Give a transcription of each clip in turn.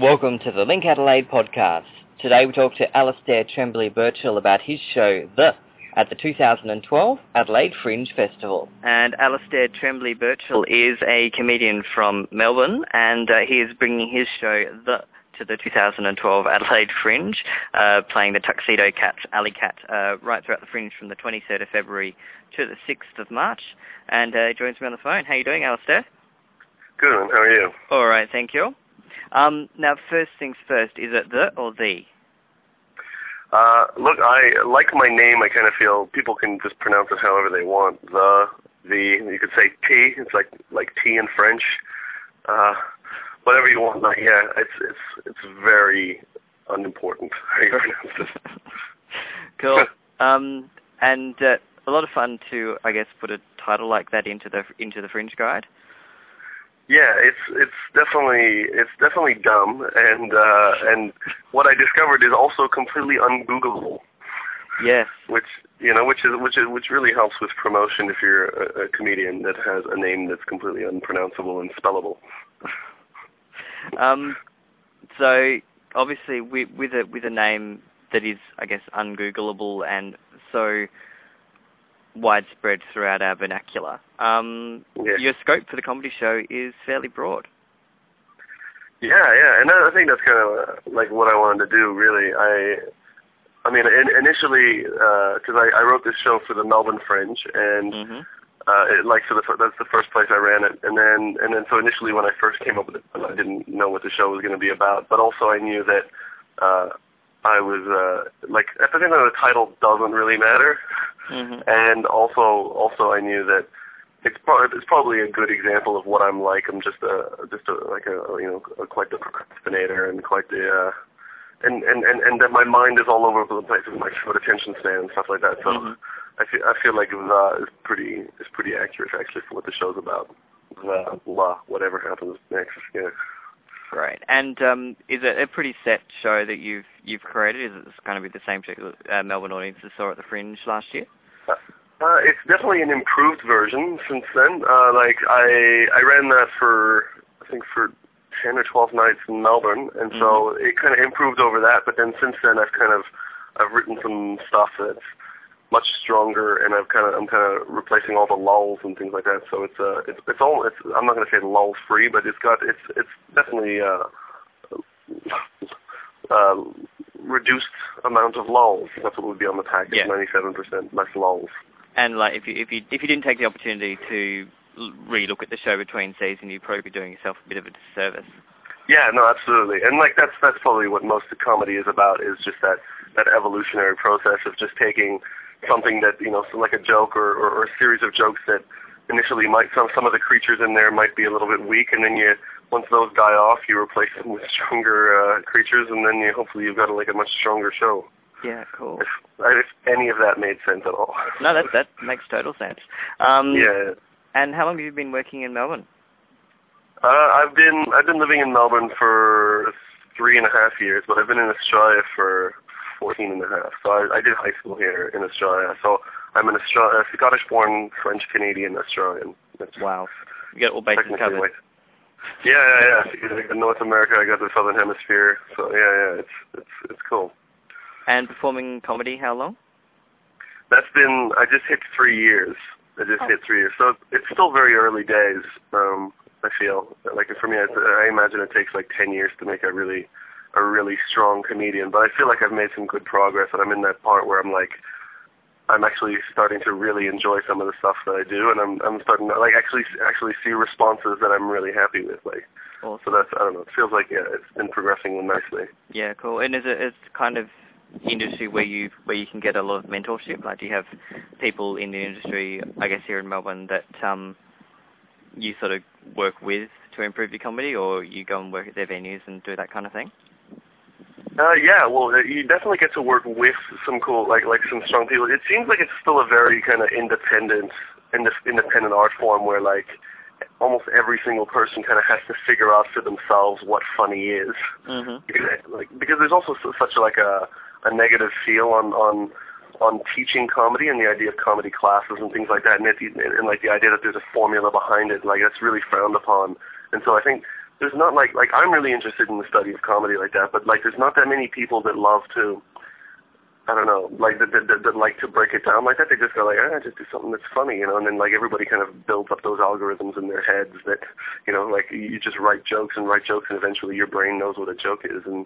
Welcome to the Link Adelaide podcast. Today we talk to Alasdair Tremblay Birchall about his show, The, at the 2012 Adelaide Fringe Festival. And Alasdair Tremblay Birchall is a comedian from Melbourne, and uh, he is bringing his show, The, to the 2012 Adelaide Fringe, uh, playing the Tuxedo Cats, Alley Cat, uh, right throughout the Fringe from the 23rd of February to the 6th of March. And uh, he joins me on the phone. How are you doing, Alasdair? Good. How are you? All right, thank you. Um, now, first things first, is it the or the? Uh, look, I like my name. I kind of feel people can just pronounce it however they want. The, the, you could say T. It's like like tea in French. Uh, whatever you want. Like, yeah, it's it's it's very unimportant how you pronounce it. cool. um, and uh, a lot of fun to, I guess, put a title like that into the into the Fringe Guide. Yeah, it's it's definitely it's definitely dumb, and uh, and what I discovered is also completely ungoogleable. Yes. Which you know, which is which is which really helps with promotion if you're a, a comedian that has a name that's completely unpronounceable and spellable. um, so obviously with with a with a name that is, I guess, ungoogleable and so widespread throughout our vernacular. Um, yeah. Your scope for the comedy show is fairly broad. Yeah, yeah, and I think that's kind of like what I wanted to do. Really, I, I mean, in, initially, because uh, I, I wrote this show for the Melbourne Fringe, and mm-hmm. uh, it, like so the, that's the first place I ran it, and then and then so initially when I first came up with it, I didn't know what the show was going to be about, but also I knew that uh, I was uh, like at the end of the title doesn't really matter, mm-hmm. and also also I knew that it's, pro- it's probably a good example of what I'm like. I'm just a just a like a you know a, quite the procrastinator and quite the uh, and, and and and that my mind is all over the place with my short attention span and stuff like that. So mm-hmm. I feel I feel like the is pretty is pretty accurate actually for what the show's about. The la whatever happens next. Yeah. Right. And um, is it a pretty set show that you've you've created? Is it going to be the same show uh, Melbourne audiences saw at the Fringe last year? Uh, it's definitely an improved version since then. Uh, like I I ran that for I think for ten or twelve nights in Melbourne, and mm-hmm. so it kind of improved over that. But then since then, I've kind of I've written some stuff that's much stronger, and I've kind of I'm kind of replacing all the lulls and things like that. So it's uh it's it's all it's I'm not going to say lull free, but it's got it's it's definitely uh, uh reduced amount of lulls. That's what would be on the package. yeah. Ninety seven percent less lulls. And like if you if you if you didn't take the opportunity to re-look at the show between seasons, you'd probably be doing yourself a bit of a disservice. Yeah, no, absolutely. And like that's that's probably what most of comedy is about is just that that evolutionary process of just taking something that you know, like a joke or, or, or a series of jokes that initially might some some of the creatures in there might be a little bit weak, and then you once those die off, you replace them with stronger uh, creatures, and then you hopefully you've got a, like a much stronger show. Yeah, cool. If, if any of that made sense at all. no, that that makes total sense. Um, yeah. And how long have you been working in Melbourne? Uh, I've been I've been living in Melbourne for three and a half years, but I've been in Australia for 14 and a half. So I, I did high school here in Australia. So I'm an Austra- Scottish-born French-Canadian Australian. That's wow. You got all bases covered. Right. Yeah, yeah, yeah. I got North America, I got the Southern Hemisphere. So yeah, yeah, it's it's it's cool. And performing comedy, how long? That's been I just hit three years. I just oh. hit three years, so it's still very early days. Um, I feel like for me, I, I imagine it takes like ten years to make a really a really strong comedian, but I feel like I've made some good progress, and I'm in that part where I'm like, I'm actually starting to really enjoy some of the stuff that I do, and I'm I'm starting to like actually actually see responses that I'm really happy with. Like, awesome. so that's I don't know. It feels like yeah, it's been progressing nicely. Yeah, cool. And is it it's kind of industry where you where you can get a lot of mentorship? Like, do you have people in the industry, I guess here in Melbourne, that um you sort of work with to improve your comedy, or you go and work at their venues and do that kind of thing? Uh, yeah, well, uh, you definitely get to work with some cool, like like some strong people. It seems like it's still a very kind of independent, independent art form where like almost every single person kind of has to figure out for themselves what funny is. Mm-hmm. Because, like because there's also such a, like a a negative feel on on on teaching comedy and the idea of comedy classes and things like that, and, it, and, and like the idea that there's a formula behind it, like that's really frowned upon. And so I think there's not like like I'm really interested in the study of comedy like that, but like there's not that many people that love to I don't know, like that, that, that, that like to break it down like that. They just go like, ah, just do something that's funny, you know. And then like everybody kind of builds up those algorithms in their heads that, you know, like you just write jokes and write jokes, and eventually your brain knows what a joke is. And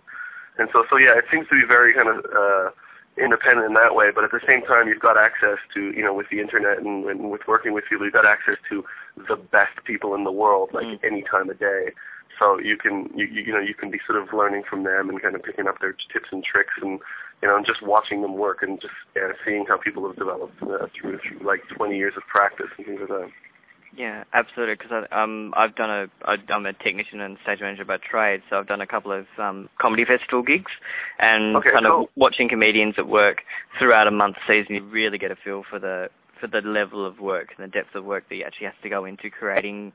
and so so yeah, it seems to be very kind of uh, independent in that way. But at the same time, you've got access to, you know, with the internet and, and with working with people, you've got access to the best people in the world, like mm. any time of day. So you can you you know you can be sort of learning from them and kind of picking up their tips and tricks and you know and just watching them work and just yeah, seeing how people have developed uh, through, through like 20 years of practice and things like that. Yeah, absolutely. Because um, I've done a I'm a technician and stage manager by trade, so I've done a couple of um, comedy festival gigs, and okay, kind cool. of watching comedians at work throughout a month season, you really get a feel for the for the level of work and the depth of work that you actually have to go into creating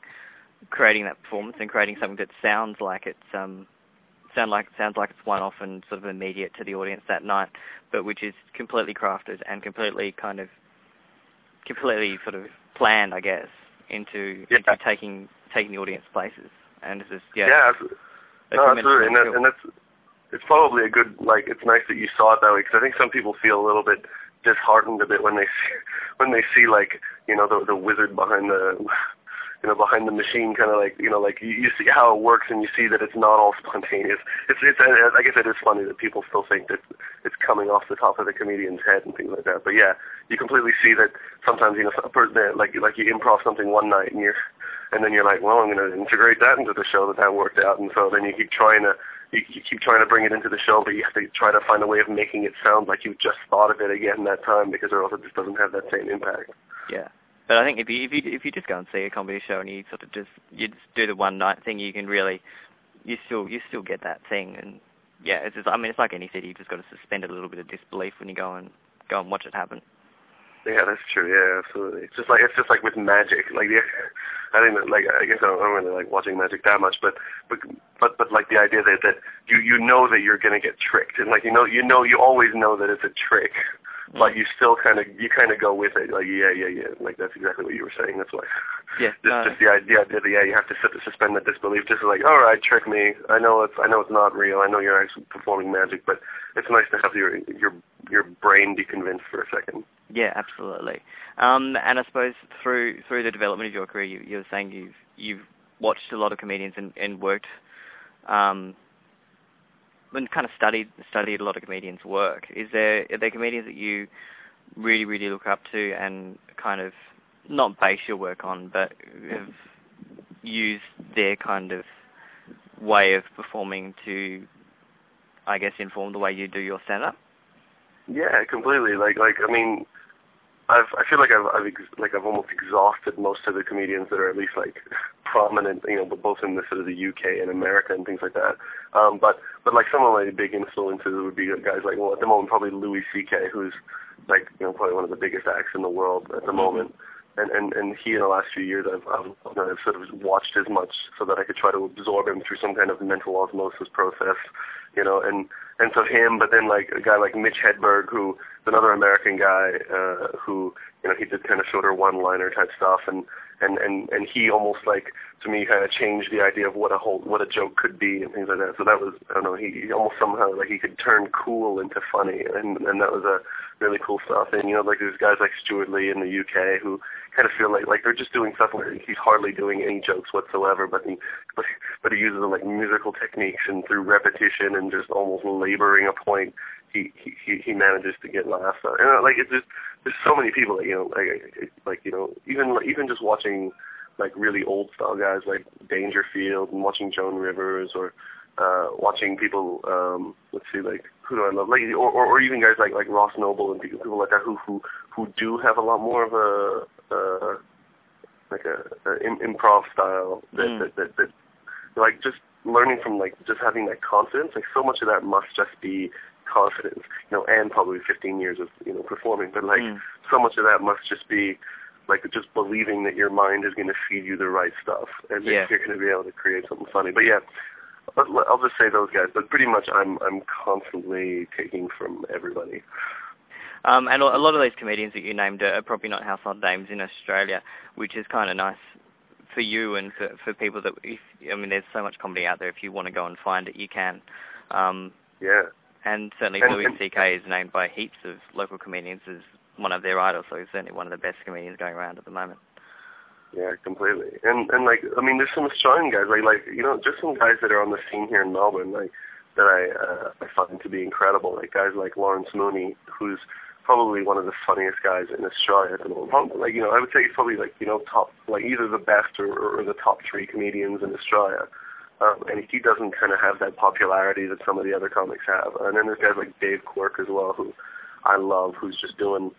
creating that performance and creating something that sounds like it's um sound like sounds like it's one off and sort of immediate to the audience that night, but which is completely crafted and completely kind of completely sort of planned, I guess, into yeah. into taking taking the audience places. And it's just yeah, yeah, absolutely. no, absolutely, and, that, and that's it's probably a good like it's nice that you saw it that way because I think some people feel a little bit disheartened a bit when they see when they see like you know the the wizard behind the you know, behind the machine, kind of like, you know, like you, you see how it works and you see that it's not all spontaneous. It's, it's, I guess it is funny that people still think that it's coming off the top of the comedian's head and things like that. But yeah, you completely see that sometimes, you know, like, like you improv something one night and you're, and then you're like, well, I'm going to integrate that into the show that that worked out. And so then you keep trying to, you, you keep trying to bring it into the show, but you have to try to find a way of making it sound like you just thought of it again that time because or else it just doesn't have that same impact. Yeah. But I think if you if you if you just go and see a comedy show and you sort of just you just do the one night thing, you can really you still you still get that thing. And yeah, it's just I mean it's like any city. You just got to suspend a little bit of disbelief when you go and go and watch it happen. Yeah, that's true. Yeah, absolutely. It's just like it's just like with magic. Like yeah, I think that, like I guess I don't, I don't really like watching magic that much, but but but but like the idea that that you you know that you're gonna get tricked, and like you know you know you always know that it's a trick, but you still kind of you kind of go with it. Like yeah, yeah, yeah. Like that's exactly what you were saying. That's why. Yeah. just no, just the idea that yeah, you have to suspend the disbelief. Just like all right, trick me. I know it's I know it's not real. I know you're actually performing magic, but it's nice to have your your your brain be convinced for a second. Yeah, absolutely. Um, and I suppose through through the development of your career, you, you were saying you've you've watched a lot of comedians and, and worked um, and kind of studied studied a lot of comedians' work. Is there are there comedians that you really really look up to and kind of not base your work on, but have used their kind of way of performing to, I guess, inform the way you do your stand up? Yeah, completely. Like like I mean, I've I feel like I've I've ex- like I've almost exhausted most of the comedians that are at least like prominent, you know, both in the sort of the UK and America and things like that. Um, but but like some of my big influences would be guys like well at the moment probably Louis C.K. who's like you know probably one of the biggest acts in the world at the mm-hmm. moment. And, and and he in the last few years I've, I've I've sort of watched as much so that I could try to absorb him through some kind of mental osmosis process, you know, and and so him, but then like a guy like Mitch Hedberg, who is another American guy, uh, who you know he did kind of shorter one-liner type stuff, and and and and he almost like to me kind of changed the idea of what a whole what a joke could be and things like that. So that was I don't know he, he almost somehow like he could turn cool into funny, and and that was a really cool stuff. And you know like there's guys like Stewart Lee in the UK who kind of feel like like they're just doing stuff where he's hardly doing any jokes whatsoever, but he but but he uses like musical techniques and through repetition and just almost laboring a point, he he he manages to get laughs out. And uh, like it's just there's so many people that you know like like you know even even just watching like really old style guys like Dangerfield and watching Joan Rivers or uh watching people um let's see like who do I love like or or, or even guys like like Ross Noble and people, people like that who who who do have a lot more of a uh, like a, a in, improv style that, mm. that, that that like just learning from like just having that confidence. Like so much of that must just be confidence, you know, and probably 15 years of you know performing. But like mm. so much of that must just be like just believing that your mind is going to feed you the right stuff and yeah. that you're going to be able to create something funny. But yeah, I'll just say those guys. But pretty much, I'm I'm constantly taking from everybody. Um, and a lot of these comedians that you named are probably not household names in Australia, which is kind of nice for you and for, for people that, if, I mean, there's so much comedy out there. If you want to go and find it, you can. Um, yeah. And certainly and, Louis C.K. is named by heaps of local comedians as one of their idols, so he's certainly one of the best comedians going around at the moment. Yeah, completely. And and like I mean, there's some Australian guys like like you know just some guys that are on the scene here in Melbourne like that I uh, I find to be incredible. Like guys like Lawrence Mooney, who's probably one of the funniest guys in Australia at the moment. Like you know, I would say he's probably like you know top like either the best or, or the top three comedians in Australia. Um, and he doesn't kind of have that popularity that some of the other comics have. And then there's guys like Dave Quirk as well, who I love, who's just doing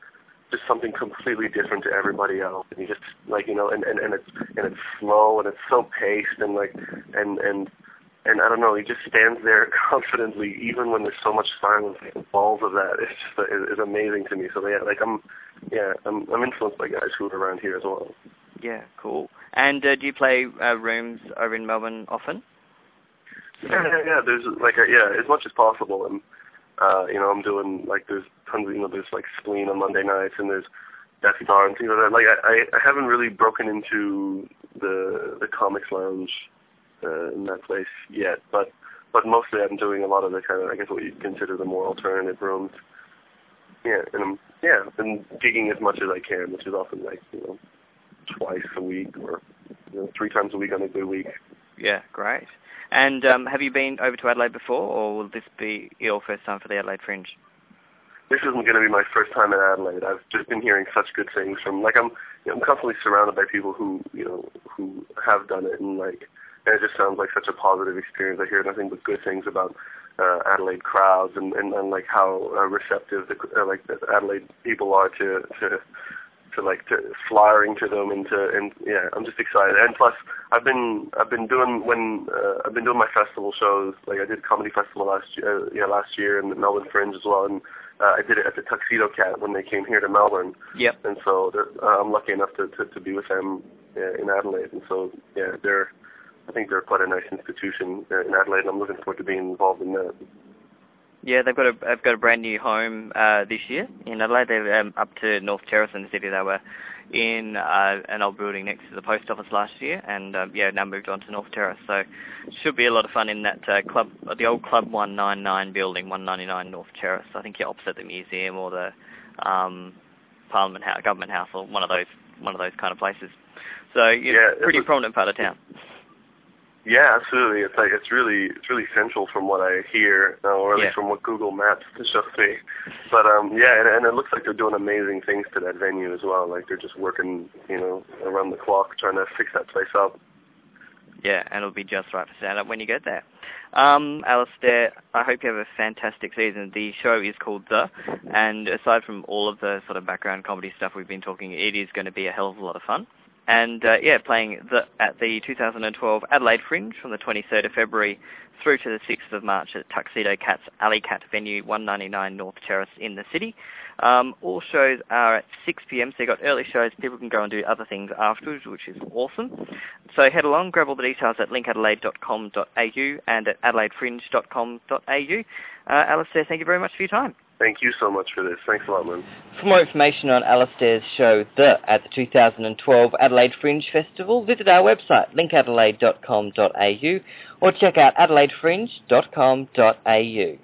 just something completely different to everybody else. And he just like you know, and and and it's and it's slow and it's so paced and like and and and I don't know, he just stands there confidently, even when there's so much silence. The balls of that is just is amazing to me. So yeah, like I'm, yeah, I'm I'm influenced by guys who are around here as well. Yeah, cool. And uh, do you play uh, rooms over in Melbourne often? Yeah, yeah, yeah. There's like a, yeah, as much as possible, and uh, you know, I'm doing like there's tons of you know there's like Spleen on Monday nights and there's Death Star and things like that. Like I I haven't really broken into the the comics lounge uh, in that place yet, but but mostly I'm doing a lot of the kind of I guess what you'd consider the more alternative rooms. Yeah, and I'm yeah, and gigging as much as I can, which is often like you know twice a week or you know three times a week on a good week. Yeah, great. And um, have you been over to Adelaide before, or will this be your first time for the Adelaide Fringe? This isn't going to be my first time in Adelaide. I've just been hearing such good things from like I'm you know, I'm constantly surrounded by people who you know who have done it and like and it just sounds like such a positive experience. I hear nothing but good things about uh, Adelaide crowds and, and and like how uh, receptive the uh, like the Adelaide people are to to to like to flyering to them and to and yeah I'm just excited. And plus I've been I've been doing when uh, I've been doing my festival shows. Like I did comedy festival last year uh, yeah last year and the Melbourne Fringe as well. And uh, I did it at the Tuxedo Cat when they came here to Melbourne. Yep. And so uh, I'm lucky enough to, to to be with them uh, in Adelaide. And so yeah they're I think they're quite a nice institution uh, in Adelaide and I'm looking forward to being involved in that. Yeah, they've got a they've got a brand new home uh, this year in Adelaide. They're um, up to North Terrace in the city. They were in uh, an old building next to the post office last year, and um, yeah, now moved on to North Terrace. So should be a lot of fun in that uh, club, the old Club 199 building, 199 North Terrace. I think you're opposite the museum or the um, Parliament House, Government House, or one of those one of those kind of places. So yeah, pretty prominent part of town. Yeah, absolutely. It's like it's really it's really central from what I hear, uh, or at yeah. least from what Google Maps shows me. But um, yeah, and, and it looks like they're doing amazing things to that venue as well. Like they're just working, you know, around the clock trying to fix that place up. Yeah, and it'll be just right for stand-up when you get there. Um, Alasdair, I hope you have a fantastic season. The show is called The, and aside from all of the sort of background comedy stuff we've been talking, it is going to be a hell of a lot of fun and uh, yeah, playing the, at the 2012 Adelaide Fringe from the 23rd of February through to the 6th of March at Tuxedo Cat's Alley Cat venue, 199 North Terrace in the city. Um, all shows are at 6 p.m., so you've got early shows. People can go and do other things afterwards, which is awesome. So head along, grab all the details at linkadelaide.com.au and at adelaidefringe.com.au. Uh, Alasdair, thank you very much for your time. Thank you so much for this. Thanks a lot, man. For more information on Alasdair's show, The, at the 2012 Adelaide Fringe Festival, visit our website, linkadelaide.com.au, or check out adelaidefringe.com.au.